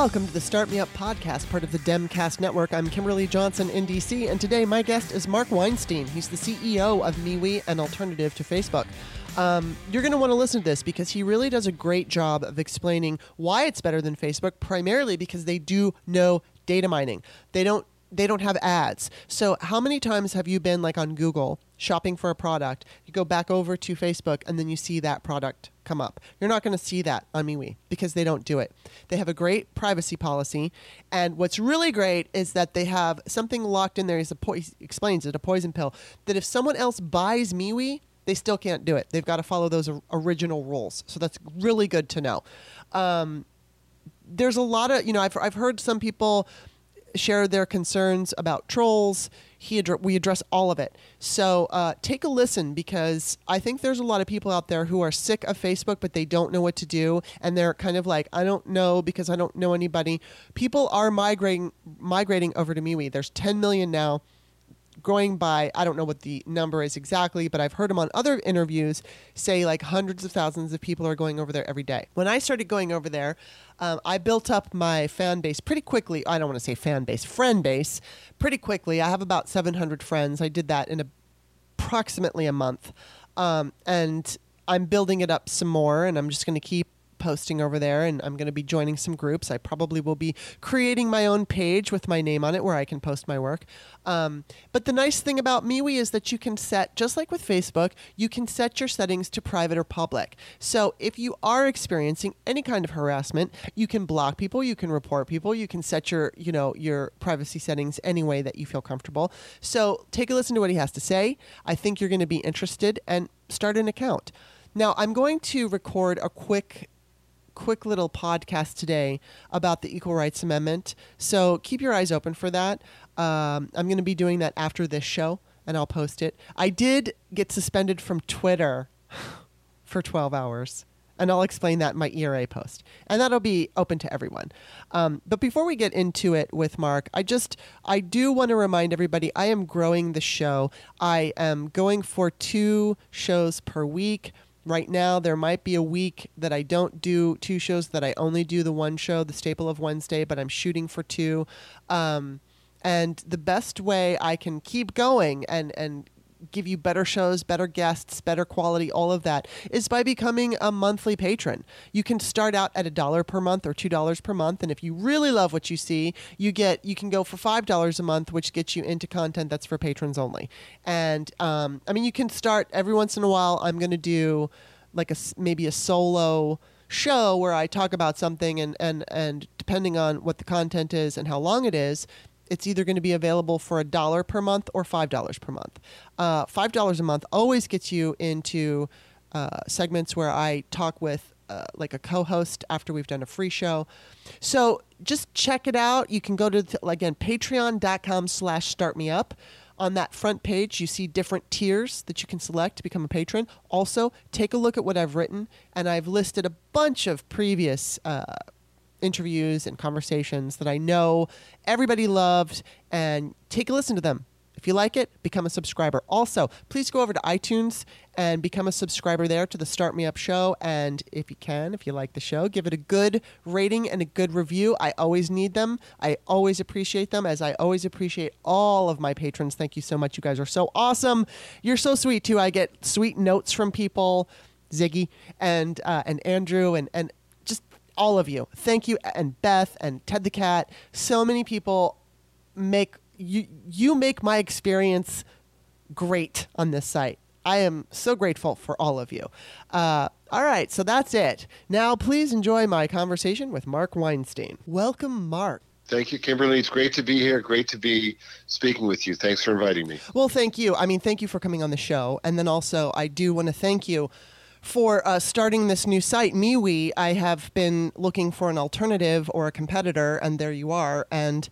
Welcome to the Start Me Up podcast, part of the Demcast Network. I'm Kimberly Johnson in DC, and today my guest is Mark Weinstein. He's the CEO of MeWe, an alternative to Facebook. Um, you're going to want to listen to this because he really does a great job of explaining why it's better than Facebook, primarily because they do no data mining. They don't they don't have ads. So how many times have you been like on Google shopping for a product? You go back over to Facebook and then you see that product come up. You're not going to see that on MeWe because they don't do it. They have a great privacy policy, and what's really great is that they have something locked in there. He's a po- he explains it, a poison pill that if someone else buys MeWe, they still can't do it. They've got to follow those or- original rules. So that's really good to know. Um, there's a lot of you know I've I've heard some people share their concerns about trolls. He addre- we address all of it. So uh, take a listen because I think there's a lot of people out there who are sick of Facebook, but they don't know what to do, and they're kind of like, I don't know because I don't know anybody. People are migrating migrating over to MeWe. There's 10 million now growing by I don't know what the number is exactly, but I've heard him on other interviews say like hundreds of thousands of people are going over there every day. When I started going over there, um, I built up my fan base pretty quickly. I don't want to say fan base, friend base, pretty quickly. I have about 700 friends. I did that in approximately a month, um, and I'm building it up some more, and I'm just going to keep posting over there and I'm going to be joining some groups. I probably will be creating my own page with my name on it where I can post my work. Um, but the nice thing about MeWe is that you can set, just like with Facebook, you can set your settings to private or public. So if you are experiencing any kind of harassment, you can block people, you can report people, you can set your, you know, your privacy settings any way that you feel comfortable. So take a listen to what he has to say. I think you're going to be interested and start an account. Now, I'm going to record a quick quick little podcast today about the Equal Rights Amendment. So keep your eyes open for that. Um, I'm going to be doing that after this show, and I'll post it. I did get suspended from Twitter for 12 hours. And I'll explain that in my ERA post. And that'll be open to everyone. Um, but before we get into it with Mark, I just, I do want to remind everybody I am growing the show. I am going for two shows per week right now there might be a week that I don't do two shows that I only do the one show, the staple of Wednesday, but I'm shooting for two. Um, and the best way I can keep going and and give you better shows, better guests, better quality, all of that is by becoming a monthly patron. You can start out at a dollar per month or two dollars per month, and if you really love what you see, you get you can go for five dollars a month, which gets you into content that's for patrons only. And um, I mean, you can start every once in a while. I'm going to do like a maybe a solo show where I talk about something and and and depending on what the content is and how long it is, it's either going to be available for a dollar per month or five dollars per month. Uh, five dollars a month always gets you into uh, segments where I talk with uh, like a co-host after we've done a free show. So just check it out. You can go to again patreon.com slash start me up. On that front page, you see different tiers that you can select to become a patron. Also, take a look at what I've written, and I've listed a bunch of previous uh, interviews and conversations that I know everybody loved, and take a listen to them. If you like it, become a subscriber. Also, please go over to iTunes and become a subscriber there to the Start Me Up show. And if you can, if you like the show, give it a good rating and a good review. I always need them. I always appreciate them, as I always appreciate all of my patrons. Thank you so much. You guys are so awesome. You're so sweet too. I get sweet notes from people, Ziggy and uh, and Andrew and and all of you. Thank you, and Beth and Ted the cat. So many people make you you make my experience great on this site. I am so grateful for all of you. Uh, all right, so that's it. Now, please enjoy my conversation with Mark Weinstein. Welcome, Mark. Thank you, Kimberly. It's great to be here. Great to be speaking with you. Thanks for inviting me. Well, thank you. I mean, thank you for coming on the show. And then also, I do want to thank you for uh, starting this new site, MeWe. I have been looking for an alternative or a competitor, and there you are. And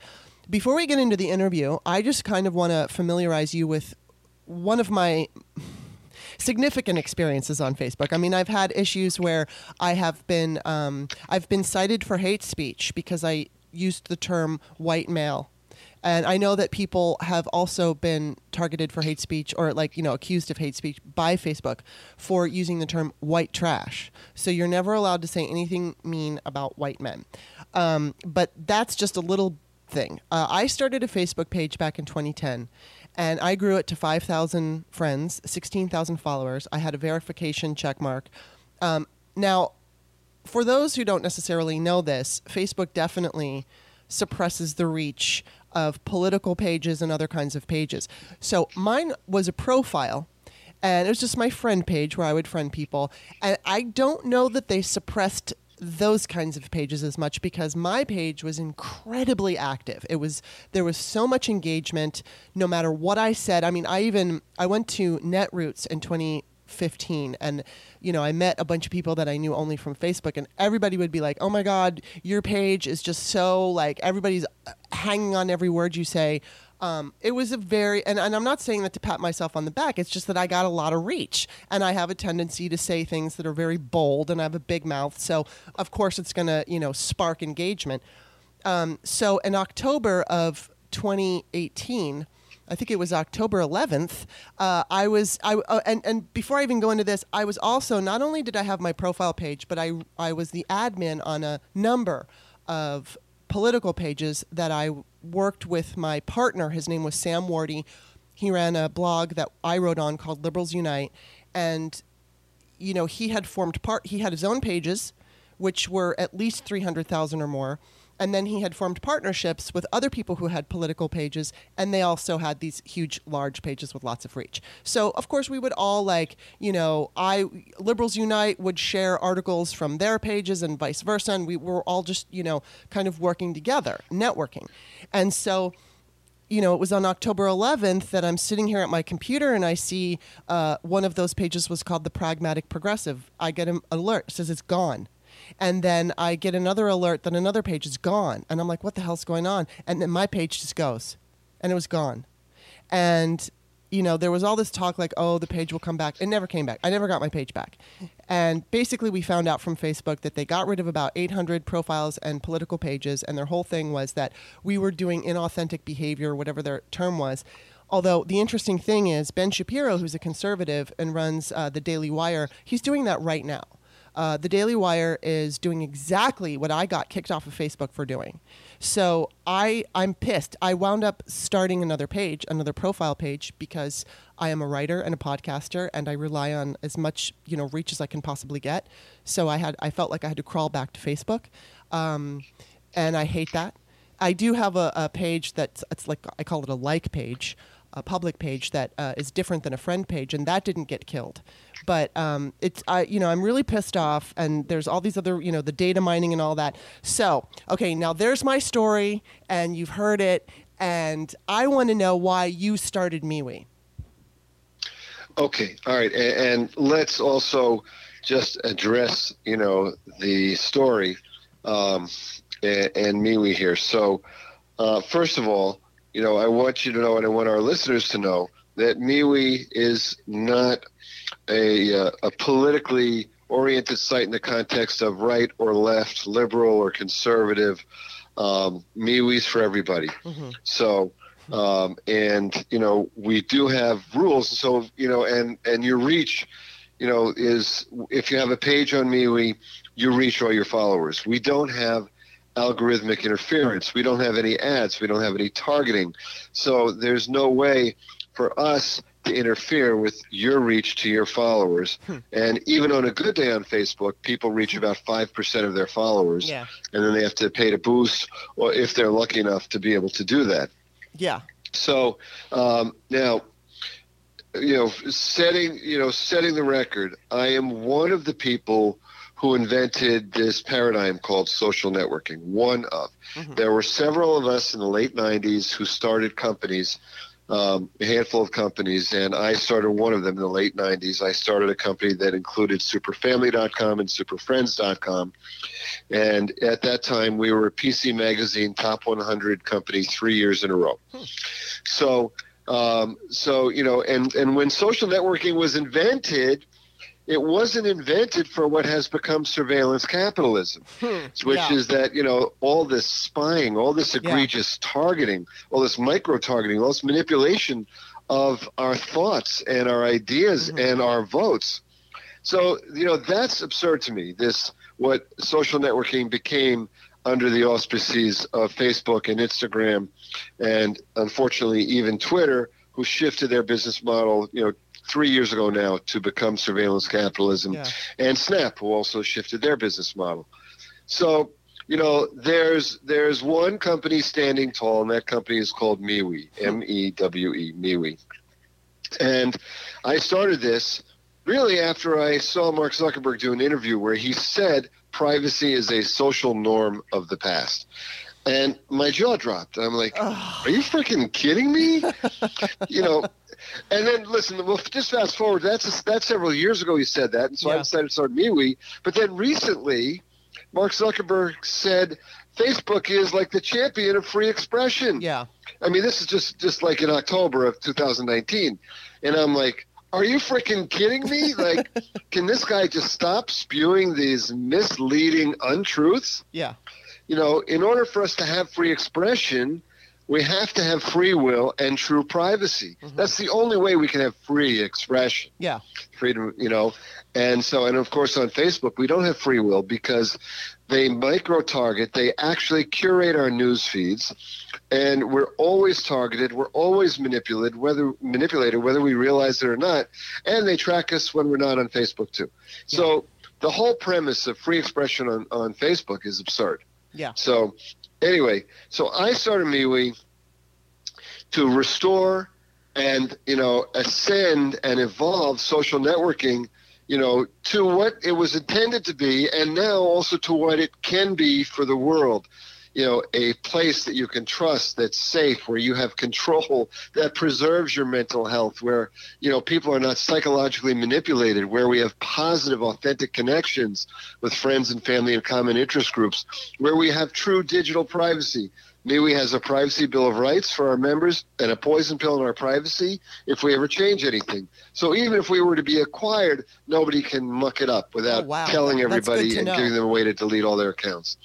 before we get into the interview, I just kind of want to familiarize you with one of my significant experiences on Facebook. I mean, I've had issues where I have been um, I've been cited for hate speech because I used the term white male. And I know that people have also been targeted for hate speech or like, you know, accused of hate speech by Facebook for using the term white trash. So you're never allowed to say anything mean about white men. Um, but that's just a little thing. Uh, I started a Facebook page back in 2010 and I grew it to 5,000 friends, 16,000 followers. I had a verification check mark. Um, now, for those who don't necessarily know this, Facebook definitely suppresses the reach of political pages and other kinds of pages. So mine was a profile and it was just my friend page where I would friend people. And I don't know that they suppressed those kinds of pages as much because my page was incredibly active. It was there was so much engagement no matter what I said. I mean, I even I went to Netroots in 20 15 and you know i met a bunch of people that i knew only from facebook and everybody would be like oh my god your page is just so like everybody's uh, hanging on every word you say. Um, it was a very and, and i'm not saying that to pat myself on the back it's just that i got a lot of reach and i have a tendency to say things that are very bold and i have a big mouth so of course it's going to you know spark engagement. Um, so in october of 2018 I think it was October 11th. Uh, I was I uh, and and before I even go into this, I was also not only did I have my profile page, but I I was the admin on a number of political pages that I worked with my partner. His name was Sam Wardy. He ran a blog that I wrote on called Liberals Unite, and you know he had formed part. He had his own pages, which were at least three hundred thousand or more and then he had formed partnerships with other people who had political pages and they also had these huge large pages with lots of reach. So of course we would all like you know i liberals unite would share articles from their pages and vice versa and we were all just you know kind of working together networking. And so you know, it was on October 11th that I'm sitting here at my computer and I see uh, one of those pages was called the Pragmatic Progressive. I get an alert, says it's gone and then I get another alert that another page is gone, and I'm like, what the hell's going on? And then my page just goes, and it was gone, and you know there was all this talk like, oh, the page will come back. It never came back. I never got my page back, and basically we found out from Facebook that they got rid of about 800 profiles and political pages, and their whole thing was that we were doing inauthentic behavior, whatever their term was. Although the interesting thing is, Ben Shapiro, who's a conservative and runs uh, the Daily Wire, he's doing that right now. Uh, the Daily Wire is doing exactly what I got kicked off of Facebook for doing. So I I'm pissed. I wound up starting another page, another profile page, because I am a writer and a podcaster, and I rely on as much you know reach as I can possibly get. So I had I felt like I had to crawl back to Facebook, um, and I hate that. I do have a, a page that's it's like I call it a like page a public page that uh, is different than a friend page, and that didn't get killed. But um, it's I you know I'm really pissed off, and there's all these other you know the data mining and all that. So okay, now there's my story, and you've heard it, and I want to know why you started MeWe. Okay, all right, and, and let's also just address you know the story um, and, and MeWe here. So uh, first of all you know, I want you to know, and I want our listeners to know that MeWe is not a, uh, a politically oriented site in the context of right or left, liberal or conservative. Um, MeWe's for everybody. Mm-hmm. So, um, and you know, we do have rules. So, you know, and and your reach, you know, is if you have a page on MeWe, you reach all your followers. We don't have algorithmic interference. We don't have any ads. We don't have any targeting. So there's no way for us to interfere with your reach to your followers. Hmm. And even on a good day on Facebook, people reach about 5% of their followers. Yeah. And then they have to pay to boost, or if they're lucky enough to be able to do that. Yeah. So um, now, you know, setting, you know, setting the record, I am one of the people who invented this paradigm called social networking. One of. Mm-hmm. There were several of us in the late 90s who started companies, um, a handful of companies, and I started one of them in the late 90s. I started a company that included superfamily.com and superfriends.com. And at that time, we were a PC Magazine top 100 company three years in a row. Hmm. So, um, so you know, and and when social networking was invented, it wasn't invented for what has become surveillance capitalism, Hmm. which Yeah. is that you know all this spying, all this egregious targeting, all this micro targeting, all this manipulation of our thoughts and our ideas Mhm. and our votes. So you know that's absurd to me. This what social networking became under the auspices of Facebook and Instagram, and unfortunately even Twitter, who shifted their business model, you know, three years ago now to become surveillance capitalism, Yeah. and Snap, who also shifted their business model. So you know, there's there's one company standing tall, and that company is called MeWe, M E W E, MeWe. And I started this really after I saw Mark Zuckerberg do an interview where he said privacy is a social norm of the past. And my jaw dropped. I'm like, are you freaking kidding me? you know, and then listen, well, just fast forward. That's that's several years ago. He said that, and so I Yeah. decided to start MeWe. But then recently, Mark Zuckerberg said Facebook is like the champion of free expression. yeah. I mean, this is just just like in October of 2019, and I'm like, are you freaking kidding me? Like, can this guy just stop spewing these misleading untruths? Yeah. You know, in order for us to have free expression, we have to have free will and true privacy. Mhm. That's the only way we can have free expression Yeah. freedom, you know. And so, and of course, on Facebook, we don't have free will because they micro target, they actually curate our news feeds, and we're always targeted, we're always manipulated, whether manipulated, whether we realize it or not, and they track us when we're not on Facebook too. So the whole premise of free expression on, on Facebook is absurd. Yeah. So anyway, so I started MeWe to restore and you know ascend and evolve social networking you know to what it was intended to be and now also to what it can be for the world you know a place that you can trust that's safe where you have control that preserves your mental health where you know people are not psychologically manipulated where we have positive authentic connections with friends and family and common interest groups where we have true digital privacy MeWe has a privacy bill of rights for our members and a poison pill in our privacy if we ever change anything. So even if we were to be acquired, nobody can muck it up without Oh, wow. telling everybody and know. giving them a way to delete all their accounts.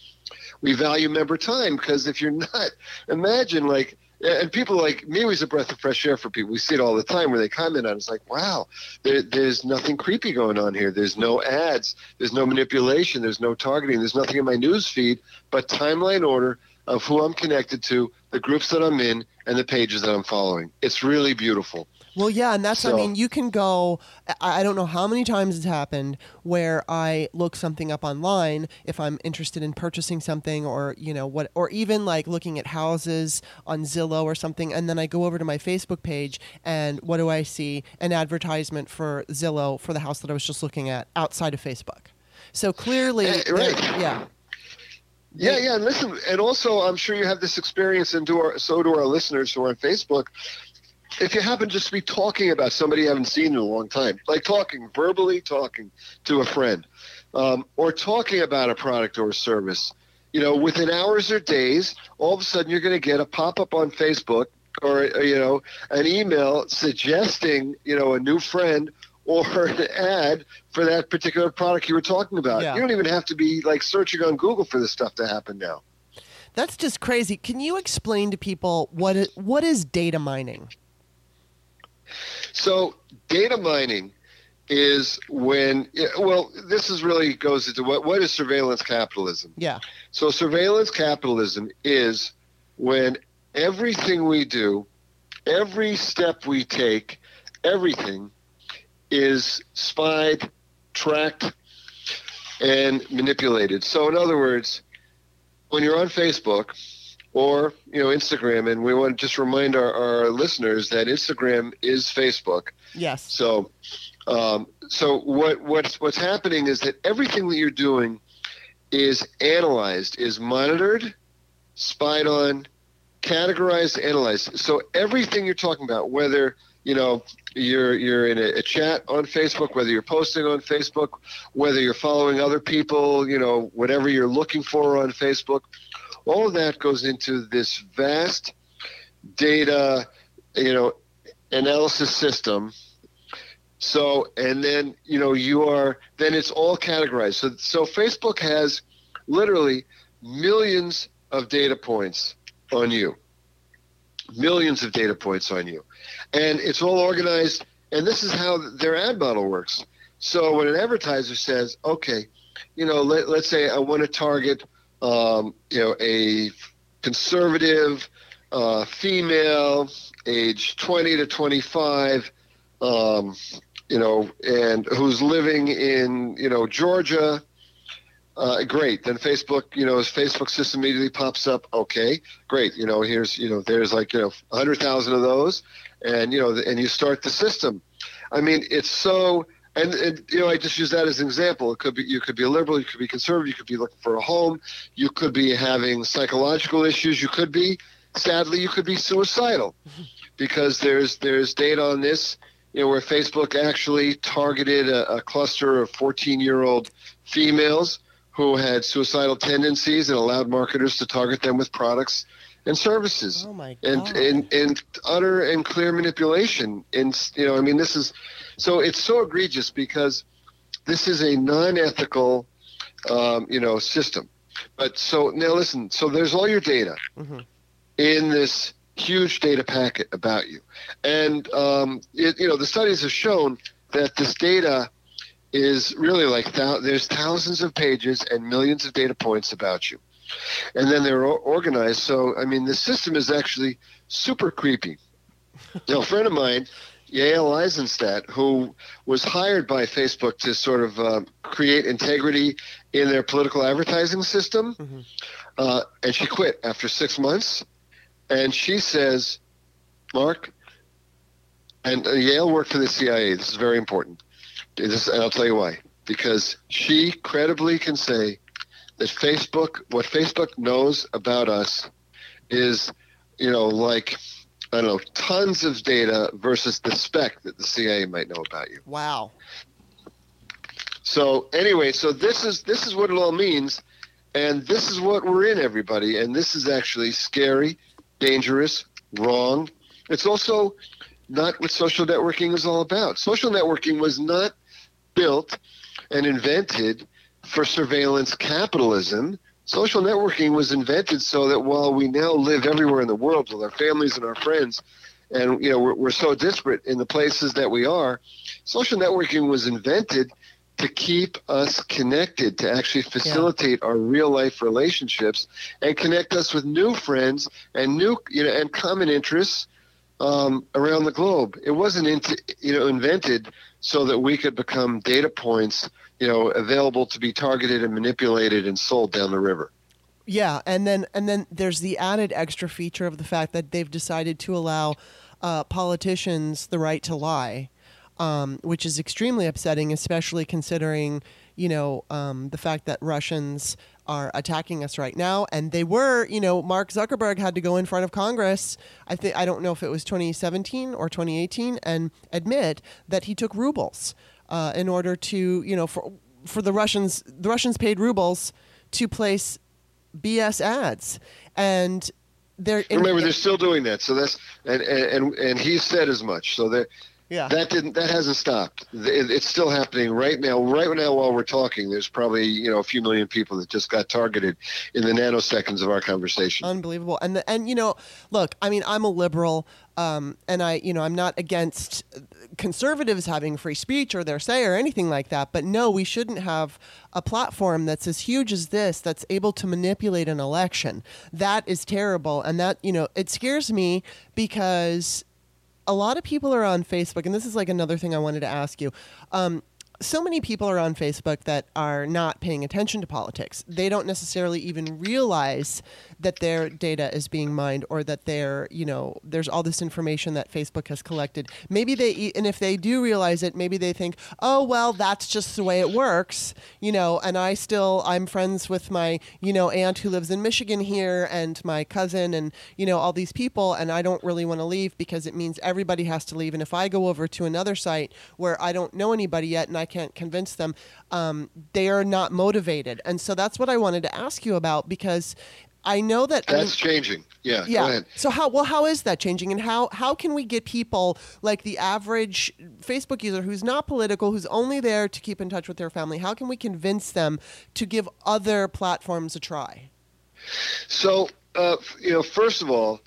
We value member time because if you're not, imagine like, and people like me was a breath of fresh air for people. We see it all the time where they comment on it. It's like, wow, there, there's nothing creepy going on here. There's no ads. There's no manipulation. There's no targeting. There's nothing in my news feed but timeline order of who I'm connected to, the groups that I'm in, and the pages that I'm following. It's really beautiful. Well, yeah, and that's, I mean, you can go, I don't know how many times it's happened where I look something up online if I'm interested in purchasing something or, you know, what, or even like looking at houses on Zillow or something. And then I go over to my Facebook page and what do I see? An advertisement for Zillow for the house that I was just looking at outside of Facebook. So clearly, eh, there- right. yeah, Yeah, yeah, and listen, and also I'm sure you have this experience, and do our, so do our listeners who are on Facebook. If you happen just to be talking about somebody you haven't seen in a long time, like talking verbally, talking to a friend, um, or talking about a product or a service, you know, within hours or days, all of a sudden you're going to get a pop up on Facebook or uh, you know an email suggesting you know a new friend or an ad for that particular product you were talking about. Yeah. You don't even have to be like searching on Google for this stuff to happen now. that's just crazy. Can you explain to people what is, what is data mining? So data mining is when well this is really goes into what what is surveillance capitalism? Yeah, so surveillance capitalism is when everything we do every step we take everything is spied tracked and manipulated. So in other words when you're on facebook or you know instagram. And we want to just remind our, our listeners that instagram is facebook. Yes, so, um, so what what's what's happening is that everything that you're doing is analyzed, is monitored, spied on, categorized, analyzed. So everything you're talking about, whether you know you're you're in a, a chat on Facebook, whether you're posting on Facebook, whether you're following other people, you know, whatever you're looking for on Facebook, all of that goes into this vast data, you know, analysis system So, and then, you know, you are, then it's all categorized. So, so Facebook has literally millions of data points on you, millions of data points on you. And it's all organized. And this is how their ad model works. So when an advertiser says, okay, you know, let, let's say I want to target, um, you know, a conservative uh, female, age 20 to 25, um, you know, and who's living in, you know, Georgia. Uh, great. Then Facebook, you know, his Facebook system immediately pops up. Okay, great. You know, here's, you know, there's like, you know, 100,000 of those. And, you know, and you start the system. I mean, it's so, and, and, you know, I just use that as an example. It could be you could be a liberal, you could be conservative, you could be looking for a home, you could be having psychological issues, you could be, sadly, you could be suicidal, because there's there's data on this you know, where Facebook actually targeted a, a cluster of 14 year old females who had suicidal tendencies and allowed marketers to target them with products and services. Oh my and, God. and and utter and clear manipulation. And you know, I mean, this is so it's so egregious because this is a non-ethical, um, you know, system. But so now listen. So there's all your data Mhm. in this huge data packet about you, and um, it, you know the studies have shown that this data is really like thou- there's thousands of pages and millions of data points about you, and then they're organized. So I mean, the system is actually super creepy. now, a friend of mine, Yael Eisenstadt, who was hired by Facebook to sort of um, create integrity in their political advertising system, Mhm. uh, and she quit after six months. And she says, Mark, and uh, Yael worked for the CIA. This is very important. This, and I'll tell you why. Because she credibly can say that Facebook, what Facebook knows about us, is, you know, like I don't know, tons of data versus the spec that the CIA might know about you. Wow. So anyway, so this is this is what it all means, and this is what we're in, everybody. And this is actually scary, dangerous, wrong. It's also not what social networking is all about. Social networking was not built and invented for surveillance capitalism. Social networking was invented so that while we now live everywhere in the world with our families and our friends, and you know we're, we're so disparate in the places that we are, social networking was invented to keep us connected, to actually facilitate our real life relationships and connect us with new friends and new, you know, and common interests um, around the globe. It wasn't, into, you know, invented so that we could become data points, you know, available to be targeted and manipulated and sold down the river. Yeah, and then and then there's the added extra feature of the fact that they've decided to allow uh, politicians the right to lie, um, which is extremely upsetting, especially considering you know um, the fact that Russians are attacking us right now, and they were. You know, Mark Zuckerberg had to go in front of Congress. I think I don't know if it was 2017 or 2018, and admit that he took rubles uh, in order to you know for for the Russians. The Russians paid rubles to place BS ads, and they're and- Remember, they're still doing that. So that's and and and he said as much. So that yeah, that didn't that hasn't stopped. It's still happening right now. Right now, while we're talking, there's probably you know a few million people that just got targeted in the nanoseconds of our conversation. unbelievable. And the, and you know, look, I mean, I'm a liberal, um, and I you know I'm not against conservatives having free speech or their say or anything like that. But no, we shouldn't have a platform that's as huge as this that's able to manipulate an election. That is terrible, and that you know it scares me because a lot of people are on Facebook, and this is like another thing I wanted to ask you. Um, so many people are on Facebook that are not paying attention to politics. They don't necessarily even realize that their data is being mined or that they're, you know, there's all this information that Facebook has collected. Maybe they, and if they do realize it, maybe they think, oh, well, that's just the way it works, you know, and I still, I'm friends with my, you know, aunt who lives in Michigan here and my cousin and, you know, all these people, and I don't really want to leave because it means everybody has to leave. And if I go over to another site where I don't know anybody yet and I can't convince them, um, they are not motivated. And so that's what I wanted to ask you about because I know that That's I mean, changing. Yeah. Go yeah. ahead. So how well how is that changing, and how how can we get people like the average Facebook user who's not political, who's only there to keep in touch with their family? How can we convince them to give other platforms a try? So, uh, you know, first of all,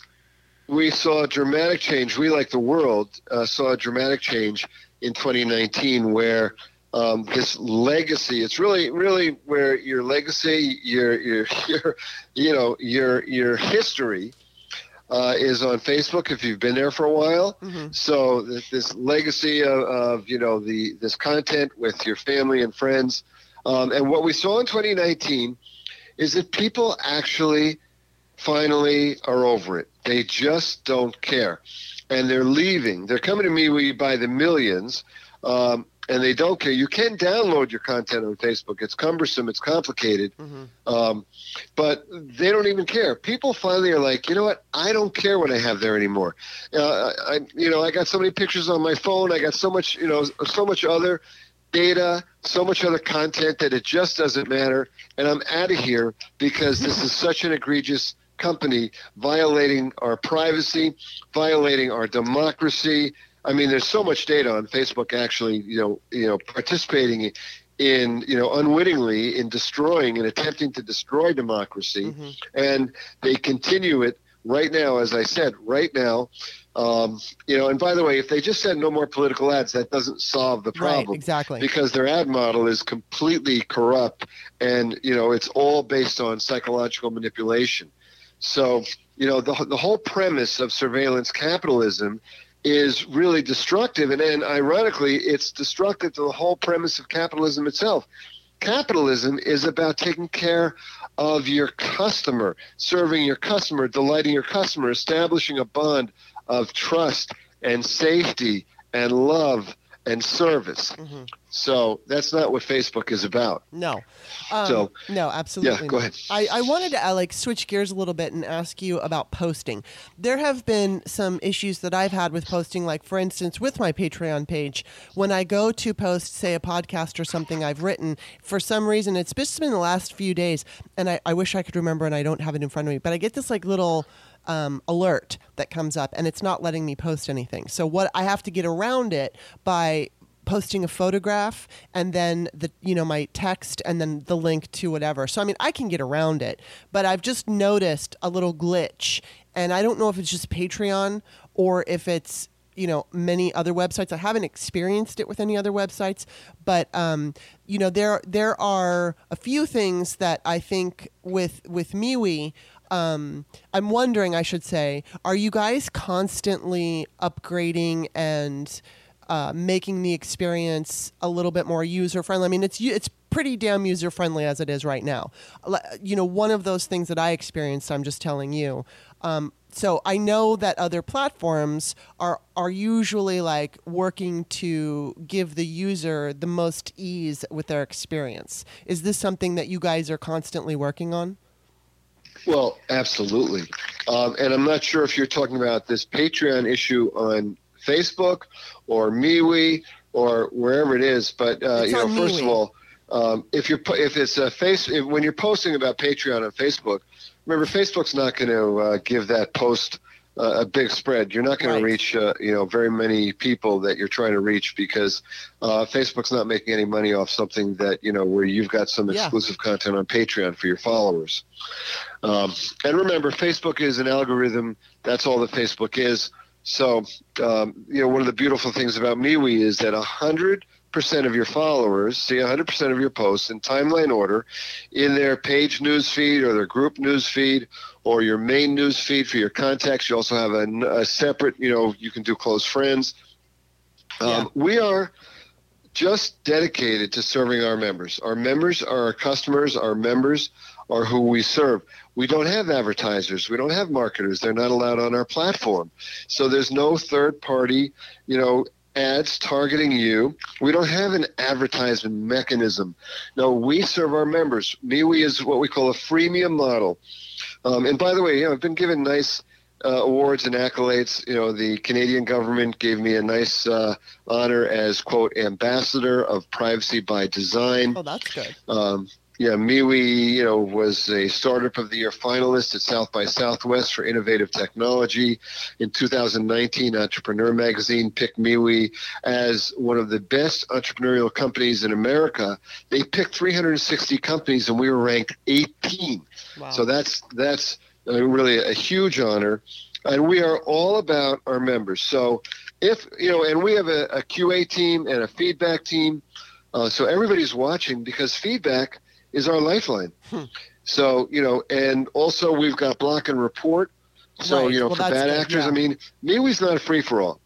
we saw a dramatic change. We, like the world, uh, saw a dramatic change in 2019 where um, this legacy, it's really, really where your legacy, your, your, your you know, your, your history uh, is on Facebook if you've been there for a while. Mhm. So this, this legacy of, of, you know, the, this content with your family and friends. Um, and what we saw in 2019 is that people actually finally are over it. They just don't care. And they're leaving. They're coming to me by the millions, um, and they don't care. You can download your content on Facebook. It's cumbersome, it's complicated, Mhm. um, but they don't even care. People finally are like, you know what? I don't care what I have there anymore. Uh, I, you know, I got so many pictures on my phone. I got so much, you know, so much other data, so much other content that it just doesn't matter. And I'm out of here because this is such an egregious company violating our privacy, violating our democracy. I mean, there's so much data on Facebook actually, you know, you know, participating in, you know, unwittingly in destroying and attempting to destroy democracy, Mhm. and they continue it right now. As I said, right now, um, you know. And by the way, if they just said no more political ads, that doesn't solve the problem Right. Exactly. because their ad model is completely corrupt and you know it's all based on psychological manipulation so you know the, the whole premise of surveillance capitalism is really destructive and, and ironically it's destructive to the whole premise of capitalism itself capitalism is about taking care of your customer serving your customer delighting your customer establishing a bond of trust and safety and love and service Mhm. So that's not what Facebook is about. No. Um, So- no, absolutely. Yeah, go ahead. I, I wanted to uh, like switch gears a little bit and ask you about posting. There have been some issues that I've had with posting, like for instance, with my Patreon page. When I go to post, say, a podcast or something I've written, for some reason, it's just been the last few days, and I, I wish I could remember, and I don't have it in front of me, but I get this like little um, alert that comes up, and it's not letting me post anything. So what I have to get around it by posting a photograph and then the you know my text and then the link to whatever. So I mean I can get around it, but I've just noticed a little glitch and I don't know if it's just Patreon or if it's you know many other websites. I haven't experienced it with any other websites, but um, you know there there are a few things that I think with with MeWe um, I'm wondering, I should say, are you guys constantly upgrading and uh, making the experience a little bit more user friendly? I mean, it's it's pretty damn user friendly as it is right now. You know, one of those things that I experienced, I'm just telling you. Um, so I know that other platforms are are usually like working to give the user the most ease with their experience. Is this something that you guys are constantly working on? Well, absolutely. Um, and I'm not sure if you're talking about this Patreon issue on Facebook or MeWe or wherever it is. But uh, you know, first of all, um, if you're if it's a face if, when you're posting about Patreon on Facebook, remember Facebook's not going to uh, give that post uh, a big spread. You're not going Right. to reach uh, you know very many people that you're trying to reach because uh, Facebook's not making any money off something that you know where you've got some Yeah. exclusive content on Patreon for your followers. Um, and remember, Facebook is an algorithm. That's all that Facebook is. So, um, you know, one of the beautiful things about MeWe is that 100% of your followers see 100% of your posts in timeline order in their page news feed or their group news feed or your main news feed for your contacts. You also have a, a separate, you know, you can do close friends. Um, Yeah. We are just dedicated to serving our members. Our members are our customers, our members are who we serve. We don't have advertisers, we don't have marketers. They're not allowed on our platform. So there's no third party, you know, ads targeting you. We don't have an advertisement mechanism. No, we serve our members. MeWe is what we call a freemium model. Um, and by the way, you know, I've been given nice uh, awards and accolades. You know, the Canadian government gave me a nice uh, honor as quote ambassador of privacy by design. Oh, that's good. Um, yeah, MeWe, you know, was a Startup of the Year finalist at South by Southwest for innovative technology. In 2019, Entrepreneur Magazine picked MeWe as one of the best entrepreneurial companies in America. They picked 360 companies, and we were ranked 18. Wow. So that's that's really a huge honor, and we are all about our members. So if you know, and we have a, a QA team and a feedback team. Uh, so everybody's watching because feedback is our lifeline. Hmm. So, you know, and also we've got block and report. So, right. you know, well, for bad good, actors, yeah. I mean, MeWe's not a free for all.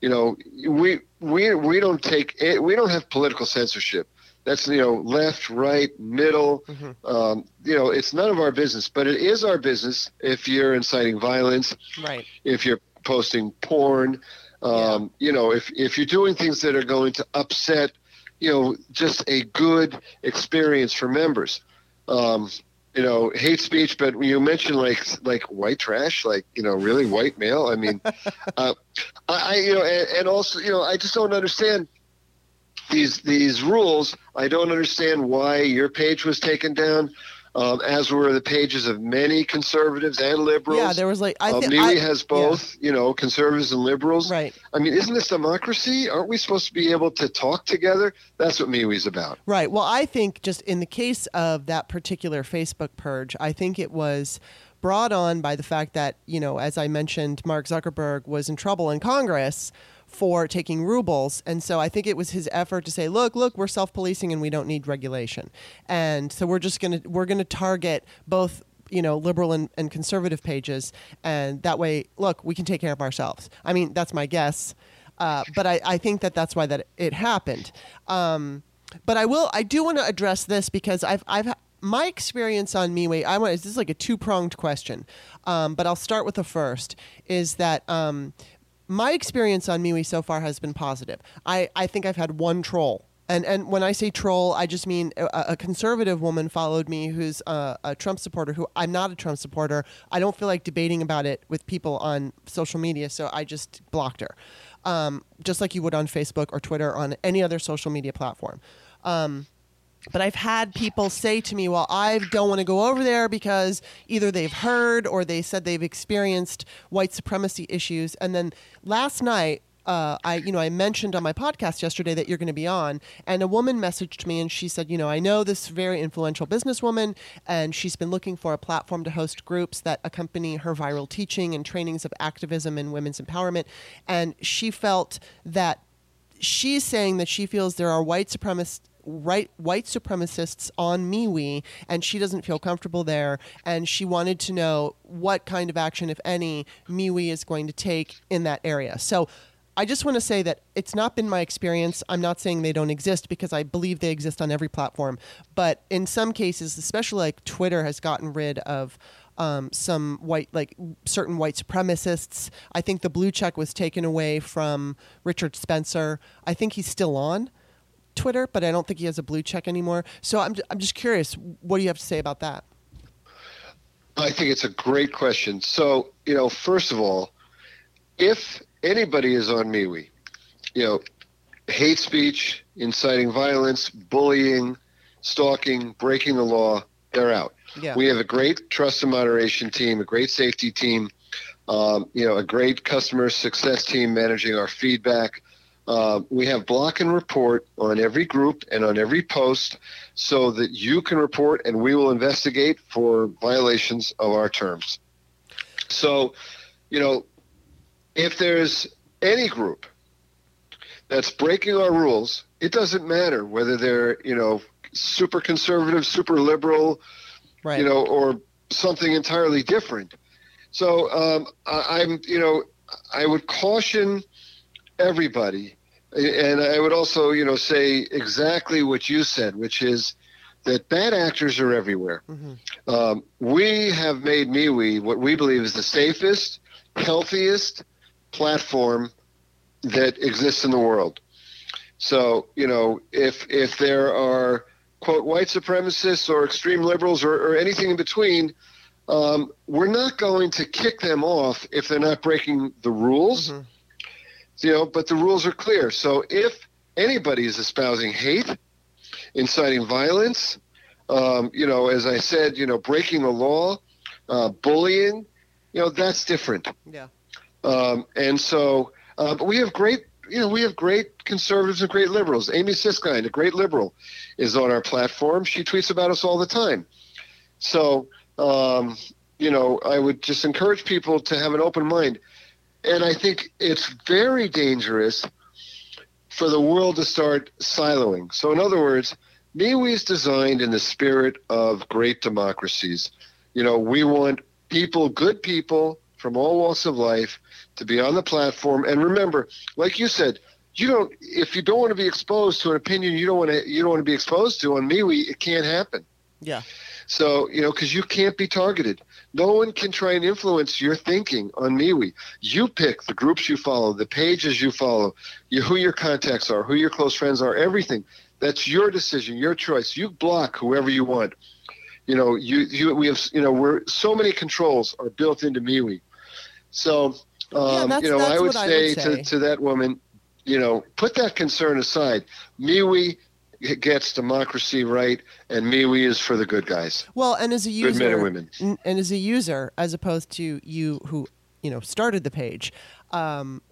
You know, we we we don't take it, we don't have political censorship. That's you know left, right, middle. Mm-hmm. Um, you know, it's none of our business, but it is our business if you're inciting violence. Right. If you're posting porn, um, yeah. you know, if if you're doing things that are going to upset you know, just a good experience for members. Um, you know, hate speech, but you mentioned like like white trash, like you know, really white male. I mean, uh, I you know, and, and also you know, I just don't understand these these rules. I don't understand why your page was taken down um, as were the pages of many conservatives and liberals. Yeah, there was like I think uh, has both, yeah. you know, conservatives and liberals. Right. I mean, isn't this democracy? Aren't we supposed to be able to talk together? That's what MeWe's about. Right. Well, I think just in the case of that particular Facebook purge, I think it was brought on by the fact that you know, as I mentioned, Mark Zuckerberg was in trouble in Congress for taking rubles. And so I think it was his effort to say, look, look, we're self-policing and we don't need regulation. And so we're just going to we're going to target both you know liberal and, and conservative pages and that way look we can take care of ourselves i mean that's my guess uh, but I, I think that that's why that it happened um, but i will i do want to address this because i've i've my experience on MeWe, I want this is like a two pronged question, um, but I'll start with the first. Is that um, my experience on MeWe so far has been positive. I, I think I've had one troll. And, and when I say troll, I just mean a, a conservative woman followed me who's a, a, Trump supporter, who I'm not a Trump supporter. I don't feel like debating about it with people on social media, so I just blocked her. Um, just like you would on Facebook or Twitter or on any other social media platform. Um, but I've had people say to me, well, I don't want to go over there because either they've heard or they said they've experienced white supremacy issues. And then last night, uh, I, you know, I mentioned on my podcast yesterday that you're going to be on, and a woman messaged me and she said, you know, I know this very influential businesswoman, and she's been looking for a platform to host groups that accompany her viral teaching and trainings of activism and women's empowerment, and she felt that she's saying that she feels there are white supremacists right white supremacists on MeWe and she doesn't feel comfortable there and she wanted to know what kind of action if any MeWe is going to take in that area. So I just want to say that it's not been my experience. I'm not saying they don't exist because I believe they exist on every platform. But in some cases, especially like Twitter has gotten rid of um, some white, like certain white supremacists. I think the blue check was taken away from Richard Spencer. I think he's still on. Twitter, but I don't think he has a blue check anymore. So I'm, I'm just curious, what do you have to say about that? I think it's a great question. So, you know, first of all, if anybody is on MeWe, you know, hate speech, inciting violence, bullying, stalking, breaking the law, they're out. Yeah. We have a great trust and moderation team, a great safety team, um, you know, a great customer success team managing our feedback. Uh, we have block and report on every group and on every post so that you can report and we will investigate for violations of our terms. So, you know, if there's any group that's breaking our rules, it doesn't matter whether they're, you know, super conservative, super liberal, right. you know, or something entirely different. So um, I, I'm, you know, I would caution everybody. And I would also, you know, say exactly what you said, which is that bad actors are everywhere. Mm-hmm. Um, we have made MeWe what we believe is the safest, healthiest platform that exists in the world. So, you know, if if there are quote white supremacists or extreme liberals or, or anything in between, um, we're not going to kick them off if they're not breaking the rules. Mm-hmm you know, but the rules are clear. So if anybody is espousing hate, inciting violence, um, you know, as I said, you know, breaking the law, uh, bullying, you know, that's different. Yeah. Um, and so, uh, but we have great, you know, we have great conservatives and great liberals. Amy Siskind, a great liberal, is on our platform. She tweets about us all the time. So, um, you know, I would just encourage people to have an open mind. And I think it's very dangerous for the world to start siloing. So, in other words, MeWe is designed in the spirit of great democracies. You know, we want people, good people from all walks of life, to be on the platform. And remember, like you said, you don't if you don't want to be exposed to an opinion you don't want to you don't want to be exposed to on MeWe, it can't happen. Yeah. So, you know, because you can't be targeted. No one can try and influence your thinking on MeWe. You pick the groups you follow, the pages you follow, you, who your contacts are, who your close friends are, everything. That's your decision, your choice. You block whoever you want. You know, you, you we have, you know, we're so many controls are built into MeWe. So, um, yeah, you know, I would, I say, would say To, to that woman, you know, put that concern aside. MeWe gets democracy right, and MeWe is for the good guys. Well, and as a user, good men and women, and as a user, as opposed to you who you know started the page, um,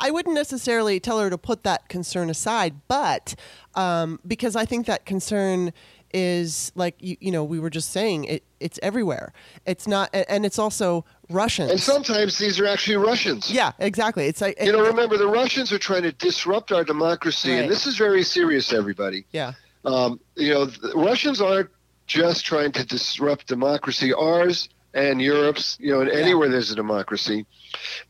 I wouldn't necessarily tell her to put that concern aside, but um, because I think that concern is like you, you know we were just saying it it's everywhere. It's not and it's also russians. And sometimes these are actually russians. Yeah exactly. It's like you know remember the russians are trying to disrupt our democracy Right. and this is very serious everybody. Yeah. Um, you know the russians aren't just trying to disrupt democracy. Ours and europe's you know and anywhere there's a democracy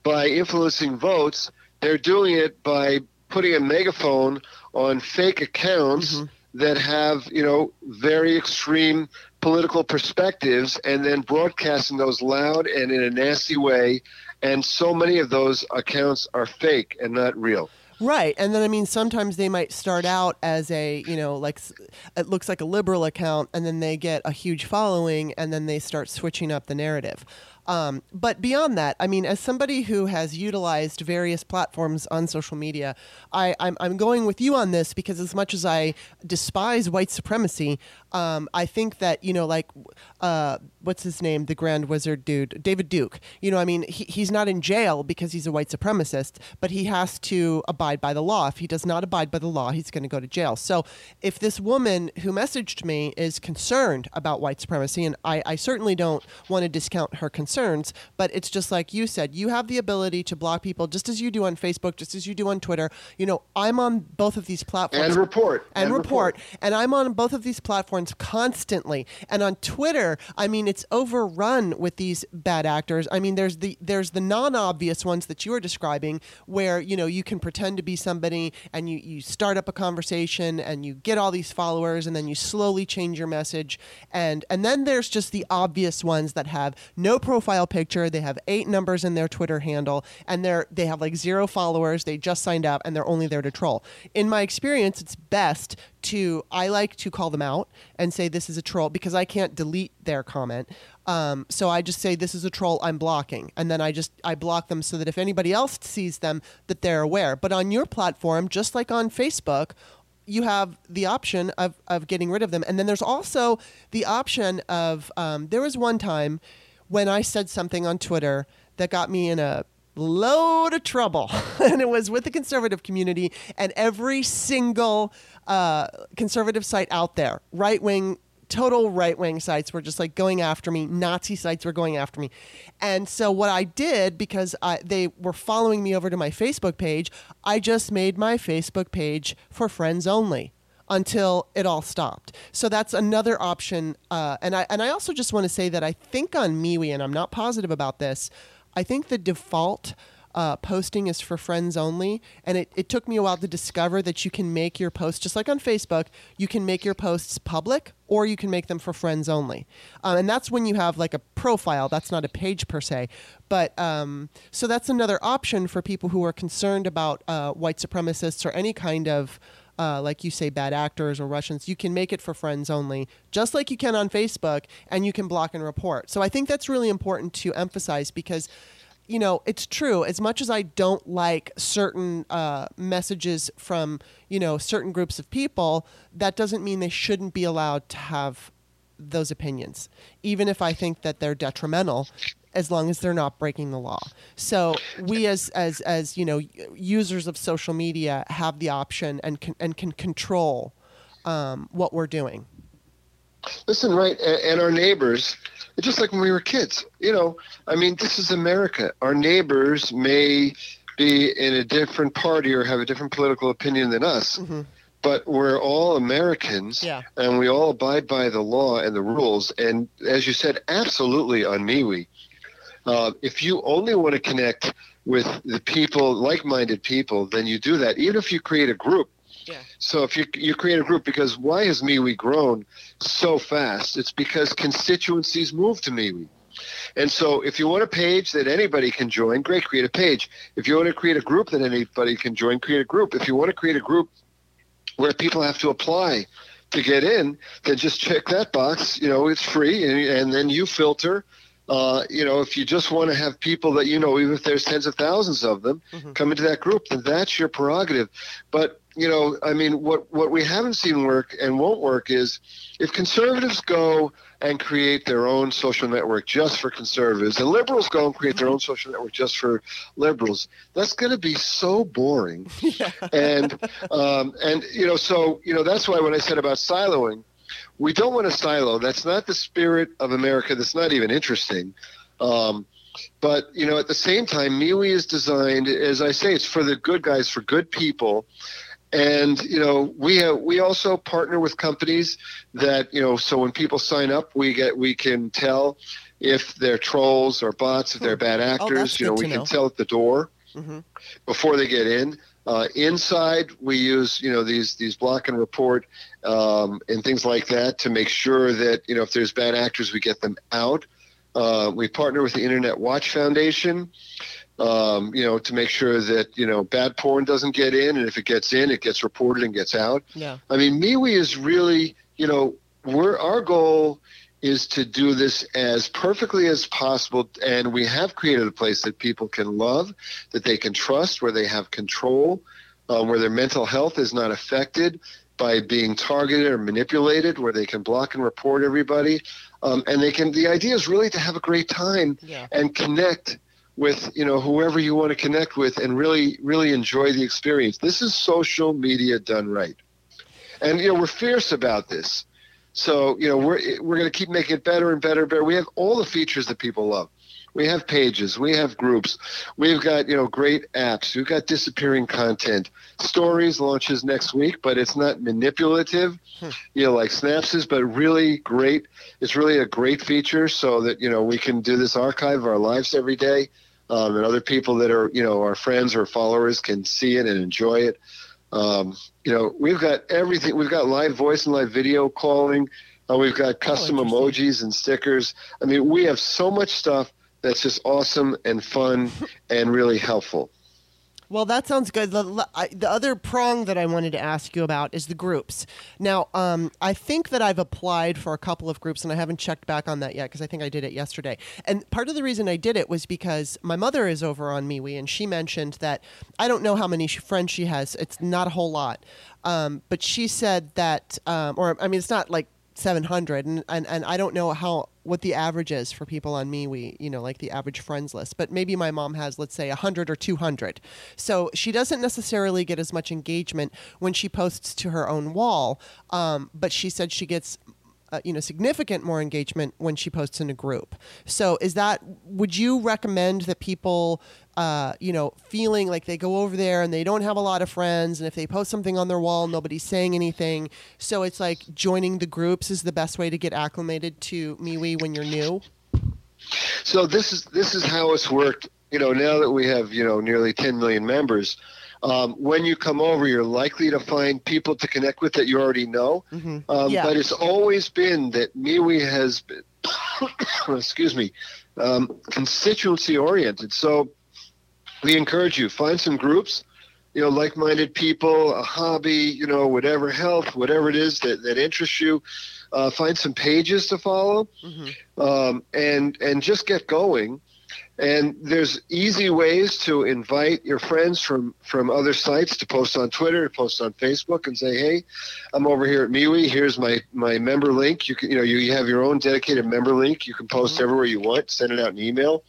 by influencing votes they're doing it by putting a megaphone on fake accounts Mhm. that have you know very extreme political perspectives and then broadcasting those loud and in a nasty way and so many of those accounts are fake and not real Right. And then, I mean, sometimes they might start out as a, you know, like it looks like a liberal account, and then they get a huge following, and then they start switching up the narrative. Um, but beyond that, I mean, as somebody who has utilized various platforms on social media, I, I'm, I'm going with you on this because as much as I despise white supremacy, um, I think that, you know, like, uh, what's his name? The Grand Wizard dude, David Duke. You know, I mean, he, he's not in jail because he's a white supremacist, but he has to abide by the law. If he does not abide by the law, he's going to go to jail. So if this woman who messaged me is concerned about white supremacy, and I, I certainly don't want to discount her concerns, but it's just like you said, you have the ability to block people just as you do on Facebook, just as you do on Twitter. You know, I'm on both of these platforms and report and, report. And I'm on both of these platforms constantly. And on Twitter, I mean, it's overrun with these bad actors. I mean, there's the there's the non-obvious ones that you are describing, where you know you can pretend to be somebody and you you start up a conversation and you get all these followers, and then you slowly change your message. And and then there's just the obvious ones that have no profile picture. They have eight numbers in their Twitter handle, and they're they have like zero followers. They just signed up, and they're only there to troll. In my experience, it's best to I like to call them out and say this is a troll because I can't delete their comment. Um, so I just say this is a troll. I'm blocking, and then I just I block them so that if anybody else sees them, that they're aware. But on your platform, just like on Facebook, you have the option of, of getting rid of them. And then there's also the option of um, there was one time when I said something on Twitter that got me in a load of trouble. and it was with the conservative community and every single uh, conservative site out there, right wing. Total right wing sites were just like going after me. Nazi sites were going after me. And so, what I did, because I, they were following me over to my Facebook page, I just made my Facebook page for friends only until it all stopped. So that's another option. Uh, and I and I also just want to say that I think on MeWe, and I'm not positive about this. I think the default uh, posting is for friends only, and it, it took me a while to discover that you can make your posts just like on Facebook. You can make your posts public, or you can make them for friends only, uh, and that's when you have like a profile. That's not a page per se, but um, so that's another option for people who are concerned about uh, white supremacists or any kind of uh, like you say, bad actors or Russians, you can make it for friends only, just like you can on Facebook, and you can block and report. So I think that's really important to emphasize because, you know, it's true. As much as I don't like certain uh, messages from, you know, certain groups of people, that doesn't mean they shouldn't be allowed to have those opinions, even if I think that they're detrimental, as long as they're not breaking the law. So we, as as as you know, users of social media, have the option and can and can control um, what we're doing. Listen, right, and our neighbors, just like when we were kids, you know, I mean, this is America. Our neighbors may be in a different party or have a different political opinion than us. Mm-hmm. But we're all Americans, yeah. and we all abide by the law and the rules. And as you said, absolutely on MeWe. Uh, if you only want to connect with the people, like-minded people, then you do that. Even if you create a group, yeah. So if you you create a group, because why has MeWe grown so fast? It's because constituencies move to MeWe. And so if you want a page that anybody can join, great, create a page. If you want to create a group that anybody can join, create a group. If you want to create a group where people have to apply to get in, then just check that box. You know, it's free, and, and then you filter. Uh, you know, if you just want to have people that you know, even if there's tens of thousands of them, mm-hmm. come into that group, then that's your prerogative. But you know, I mean, what what we haven't seen work and won't work is if conservatives go and create their own social network just for conservatives, and liberals go and create their own social network just for liberals, that's going to be so boring. Yeah. and um, and you know, so you know, that's why when I said about siloing, we don't want to silo. That's not the spirit of America. That's not even interesting. Um, but you know, at the same time, MeWe is designed, as I say, it's for the good guys, for good people and you know we have, we also partner with companies that you know so when people sign up we get we can tell if they're trolls or bots if they're bad oh, actors oh, you know we know. can tell at the door mm-hmm. before they get in uh, inside we use you know these these block and report um, and things like that to make sure that you know if there's bad actors we get them out uh, we partner with the internet watch foundation um, you know, to make sure that you know bad porn doesn't get in, and if it gets in, it gets reported and gets out. Yeah. I mean, MeWe is really, you know, we're our goal is to do this as perfectly as possible, and we have created a place that people can love, that they can trust, where they have control, um, where their mental health is not affected by being targeted or manipulated, where they can block and report everybody. Um, and they can. The idea is really to have a great time yeah. and connect with you know whoever you want to connect with and really really enjoy the experience this is social media done right and you know we're fierce about this so you know we're we're going to keep making it better and better and better. We have all the features that people love. We have pages. We have groups. We've got you know great apps. We've got disappearing content. Stories launches next week but it's not manipulative hmm. you know like snaps is but really great. It's really a great feature so that you know we can do this archive of our lives every day um, and other people that are you know our friends or followers can see it and enjoy it. Um, you know, we've got everything. We've got live voice and live video calling. Uh, we've got oh, custom oh, emojis and stickers. I mean, we have so much stuff that's just awesome and fun and really helpful. Well, that sounds good. The, the, other prong that I wanted to ask you about is the groups. Now, um, I think that I've applied for a couple of groups, and I haven't checked back on that yet because I think I did it yesterday. And part of the reason I did it was because my mother is over on MeWe, and she mentioned that I don't know how many friends she has. It's not a whole lot, um, but she said that, um, or I mean, it's not like 700 and, and and I don't know how what the average is for people on MeWe, you know, like the average friends list, but maybe my mom has let's say 100 or 200. So she doesn't necessarily get as much engagement when she posts to her own wall, um, but she said she gets uh, you know significant more engagement when she posts in a group. So is that would you recommend that people uh, you know feeling like they go over there and they don't have a lot of friends and if they post something on their wall nobody's saying anything. So it's like joining the groups is the best way to get acclimated to MeWe when you're new. So this is this is how it's worked. You know, now that we have you know nearly 10 million members, um, when you come over, you're likely to find people to connect with that you already know. Mm-hmm. Um, yeah. But it's always been that MeWe has been, excuse me, um, constituency oriented. So we encourage you find some groups, you know, like-minded people, a hobby, you know, whatever health, whatever it is that, that interests you. Uh, find some pages to follow, mm-hmm. Um, and and just get going And there's easy ways to invite your friends from from other sites to post on Twitter, post on Facebook, and say, "Hey, I'm over here at MeWe. Here's my my member link. You can you know you have your own dedicated member link. You can post mm-hmm. everywhere you want. Send it out in email.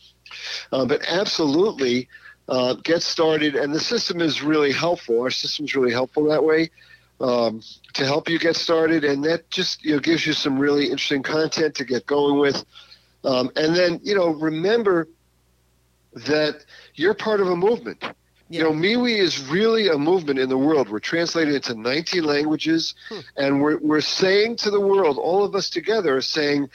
Uh, but absolutely, uh, get started. And the system is really helpful. Our system is really helpful that way um, to help you get started, and that just you know gives you some really interesting content to get going with. Um, and then you know remember that you're part of a movement. Yeah. You know, MeWe is really a movement in the world. We're translated into 19 languages, hmm. and we're, we're saying to the world, all of us together are saying,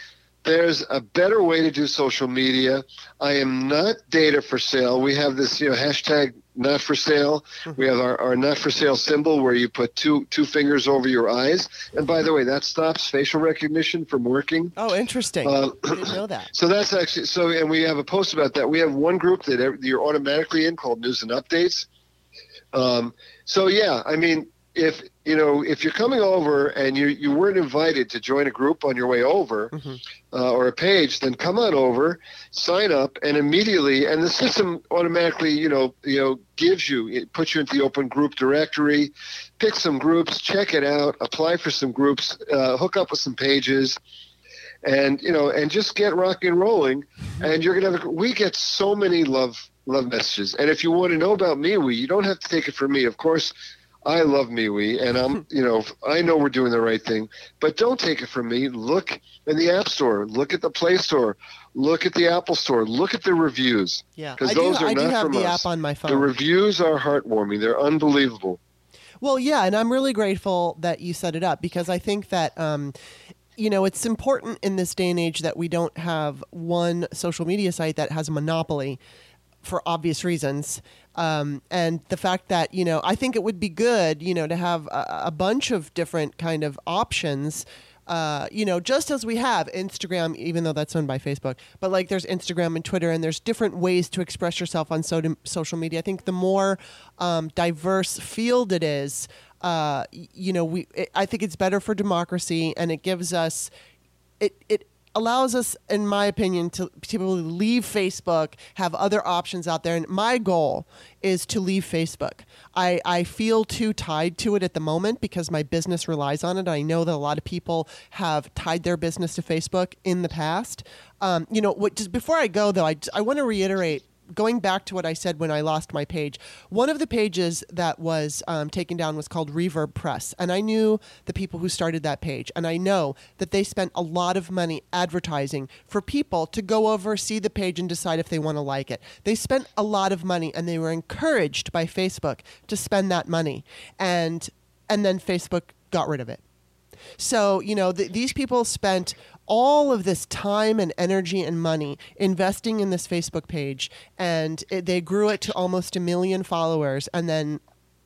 there's a better way to do social media. I am not data for sale. We have this, you know, hashtag not for sale. Mm-hmm. We have our, our not for sale symbol where you put two two fingers over your eyes. And by the way, that stops facial recognition from working. Oh, interesting. Uh, I didn't know that. So that's actually so, and we have a post about that. We have one group that you're automatically in called News and Updates. Um, so yeah, I mean, if you know if you're coming over and you you weren't invited to join a group on your way over mm-hmm. Uh, or a page then come on over sign up and immediately and the system automatically you know you know gives you it puts you into the open group directory pick some groups check it out apply for some groups uh, hook up with some pages and you know and just get rocking and rolling mm-hmm. and you're gonna have a, we get so many love love messages and if you want to know about me we you don't have to take it from me of course I love MeWe, and I'm, you know, I know we're doing the right thing, but don't take it from me. Look in the App Store, look at the Play Store, look at the Apple Store, look at the reviews. Yeah, because those do, are I not from the us. app on my phone. The reviews are heartwarming. They're unbelievable. Well, yeah, and I'm really grateful that you set it up because I think that. Um, you know, it's important in this day and age that we don't have one social media site that has a monopoly for obvious reasons. Um, and the fact that, you know, I think it would be good, you know, to have a, a bunch of different kind of options. Uh, you know, just as we have Instagram, even though that's owned by Facebook, but like there's Instagram and Twitter, and there's different ways to express yourself on so- social media. I think the more um, diverse field it is, uh, you know, we it, I think it's better for democracy, and it gives us it it allows us, in my opinion, to, to leave Facebook, have other options out there. And my goal is to leave Facebook. I, I feel too tied to it at the moment because my business relies on it. I know that a lot of people have tied their business to Facebook in the past. Um, you know, what, just before I go, though, I, I want to reiterate going back to what I said when I lost my page, one of the pages that was um, taken down was called Reverb Press. And I knew the people who started that page. And I know that they spent a lot of money advertising for people to go over, see the page, and decide if they want to like it. They spent a lot of money and they were encouraged by Facebook to spend that money. And, and then Facebook got rid of it. So, you know, th- these people spent all of this time and energy and money investing in this Facebook page, and it, they grew it to almost a million followers. And then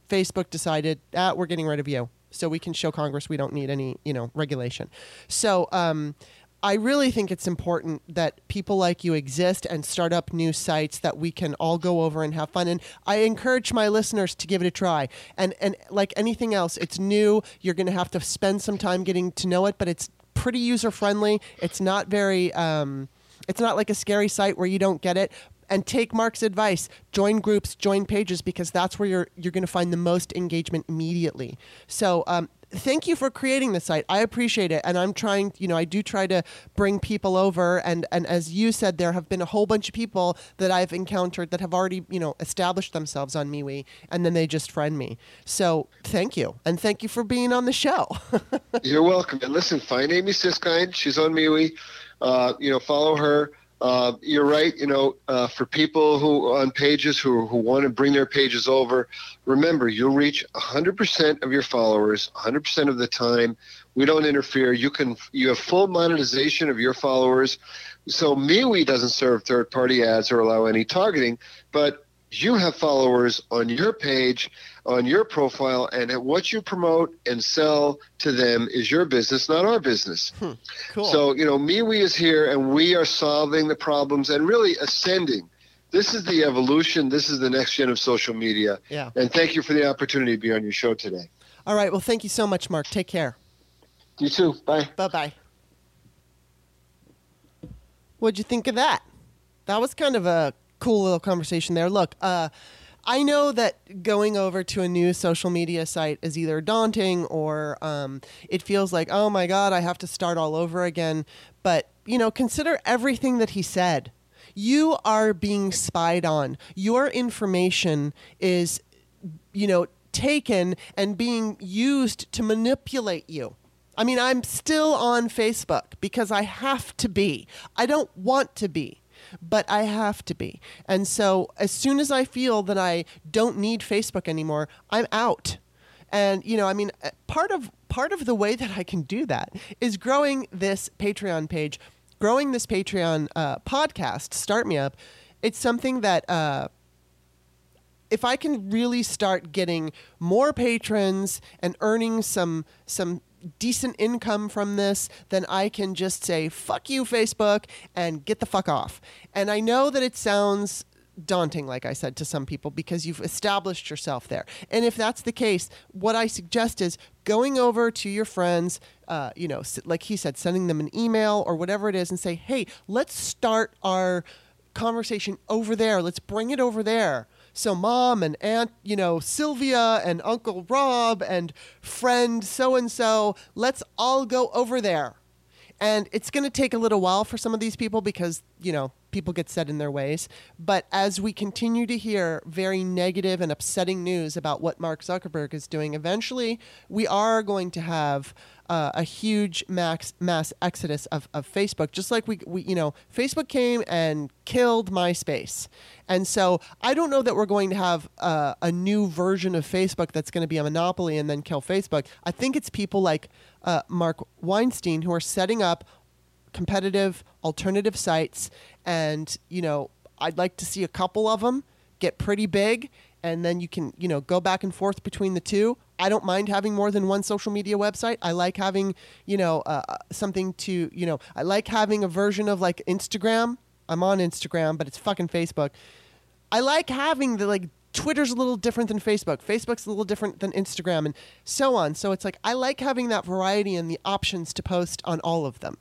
Facebook decided, ah, we're getting rid of you. So we can show Congress we don't need any, you know, regulation. So, um, I really think it's important that people like you exist and start up new sites that we can all go over and have fun. And I encourage my listeners to give it a try. And and like anything else, it's new. You're going to have to spend some time getting to know it, but it's pretty user friendly. It's not very. Um, it's not like a scary site where you don't get it and take Mark's advice. Join groups, join pages because that's where you're you're going to find the most engagement immediately. So um, thank you for creating the site. I appreciate it. And I'm trying, you know, I do try to bring people over. And, and as you said, there have been a whole bunch of people that I've encountered that have already, you know, established themselves on MeWe and then they just friend me. So thank you. And thank you for being on the show. You're welcome. And listen, find Amy Siskind. She's on MeWe. Uh, you know, follow her. Uh, you're right. You know, uh, for people who on pages who who want to bring their pages over, remember you'll reach 100% of your followers 100% of the time. We don't interfere. You can you have full monetization of your followers. So MeWe doesn't serve third-party ads or allow any targeting, but you have followers on your page, on your profile, and what you promote and sell to them is your business, not our business. Hmm, cool. So, you know, MeWe is here and we are solving the problems and really ascending. This is the evolution. This is the next gen of social media. Yeah. And thank you for the opportunity to be on your show today. All right. Well, thank you so much, Mark. Take care. You too. Bye. Bye bye. What'd you think of that? that was kind of a cool little conversation there. Look, uh, I know that going over to a new social media site is either daunting or um, it feels like, oh my God, I have to start all over again. But, you know, consider everything that he said. You are being spied on. Your information is, you know, taken and being used to manipulate you. I mean, I'm still on Facebook because I have to be. I don't want to be but I have to be. And so as soon as I feel that I don't need Facebook anymore, I'm out. And you know, I mean, uh, part of part of the way that I can do that is growing this Patreon page, growing this Patreon uh, podcast. Start me up. It's something that. Uh, if I can really start getting more patrons and earning some some decent income from this, then I can just say, fuck you, Facebook, and get the fuck off. And I know that it sounds daunting, like I said, to some people because you've established yourself there. And if that's the case, what I suggest is going over to your friends, uh, you know, like he said, sending them an email or whatever it is and say, hey, let's start our conversation over there. Let's bring it over there so mom and aunt, you know, Sylvia and Uncle Rob and friend so and so, let's all go over there. And it's going to take a little while for some of these people because, you know, people get set in their ways. But as we continue to hear very negative and upsetting news about what Mark Zuckerberg is doing, eventually we are going to have uh, a huge max mass exodus of, of Facebook, just like we, we, you know, Facebook came and killed MySpace. And so I don't know that we're going to have uh, a new version of Facebook that's going to be a monopoly and then kill Facebook. I think it's people like uh, Mark Weinstein who are setting up competitive alternative sites and you know i'd like to see a couple of them get pretty big and then you can you know go back and forth between the two i don't mind having more than one social media website i like having you know uh, uh something to you know i like having a version of like instagram i'm on instagram but it's fucking facebook i like having the like Twitter's a little different than Facebook. Facebook's a little different than Instagram, and so on. So it's like I like having that variety and the options to post on all of them.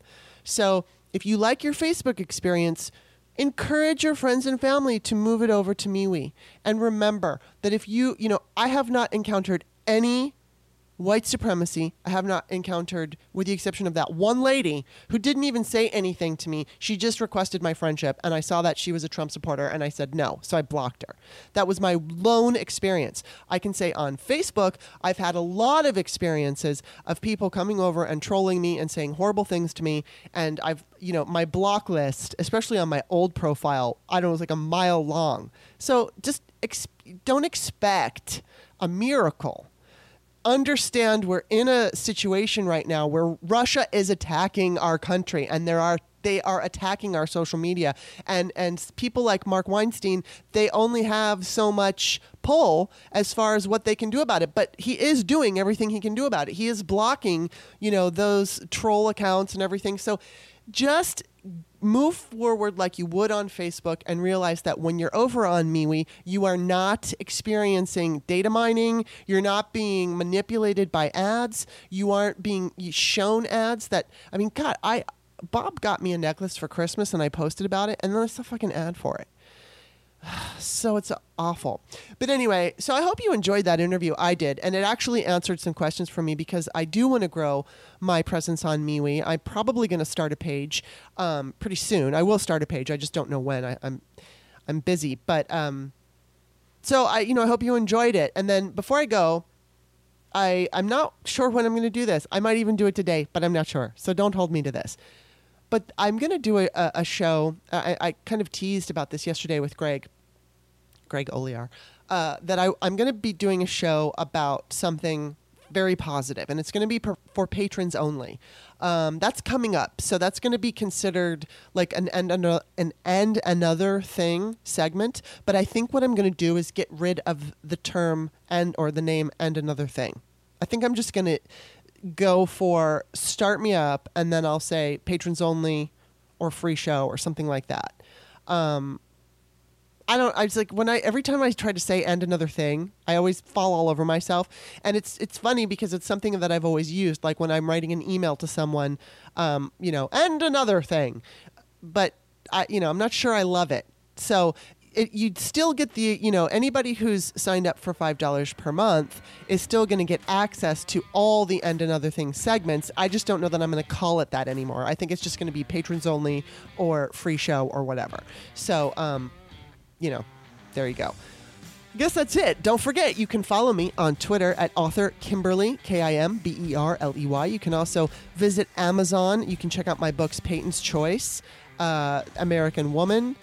So if you like your Facebook experience, encourage your friends and family to move it over to MeWe. And remember that if you, you know, I have not encountered any white supremacy I have not encountered, with the exception of that one lady who didn't even say anything to me. She just requested my friendship, and I saw that she was a Trump supporter, and I said no, so I blocked her. That was my lone experience. I can say on Facebook, I've had a lot of experiences of people coming over and trolling me and saying horrible things to me, and I've, you know, my block list, especially on my old profile, I don't know, it was like a mile long. So just ex- don't expect a miracle understand we're in a situation right now where Russia is attacking our country and there are they are attacking our social media. And and people like Mark Weinstein they only have so much pull as far as what they can do about it. But he is doing everything he can do about it. He is blocking you know those troll accounts and everything. So just move forward like you would on Facebook and realize that when you're over on MeWe, you are not experiencing data mining. You're not being manipulated by ads. You aren't being shown ads that, I mean, God, I, Bob got me a necklace for Christmas and I posted about it and then there's a fucking ad for it. so it's awful. But anyway, so I hope you enjoyed that interview. I did, and it actually answered some questions for me because I do want to grow my presence on MeWe. I'm probably going to start a page um, pretty soon. I will start a page. I just don't know when. I, am I'm, I'm busy, but um, so I you know I hope you enjoyed it. And then before I go. I, I'm not sure when I'm going to do this. I might even do it today, but I'm not sure. So don't hold me to this but I'm going to do a, a, show. I, I, kind of teased about this yesterday with Greg. Greg Olear, uh, that I, I'm going to be doing a show about something very positive, and it's going to be per, for patrons only. Um, that's coming up, so that's going to be considered like an and an, an and another thing segment. But I think what I'm going to do is get rid of the term and or the name and another thing. I think I'm just going to go for start me up, and then I'll say patrons only or free show or something like that. Um, I don't. I was like when I every time I try to say and another thing, I always fall all over myself, and it's it's funny because it's something that I've always used. Like when I'm writing an email to someone, um, you know, and another thing, but I, you know, I'm not sure I love it. So it, you'd still get the, you know, anybody who's signed up for $5 per month is still going to get access to all the And Another Things segments. I just don't know that I'm going to call it that anymore. I think it's just going to be patrons only or free show or whatever. So, um, you know, there you go. I guess that's it. Don't forget, you can follow me on Twitter at author Kimberly, K I M B E R L E Y. You can also visit Amazon. You can check out my books, Peyton's Choice, uh, American Woman,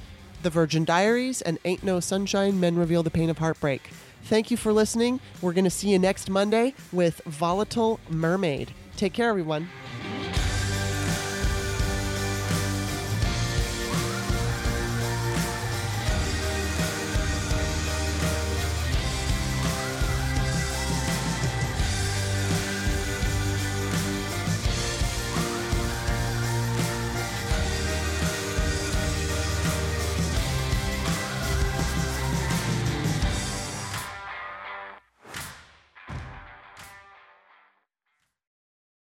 The Virgin Diaries, and Ain't No Sunshine Men Reveal the Pain of Heartbreak. Thank you for listening. We're going to see you next Monday with Volatile Mermaid. Take care, everyone.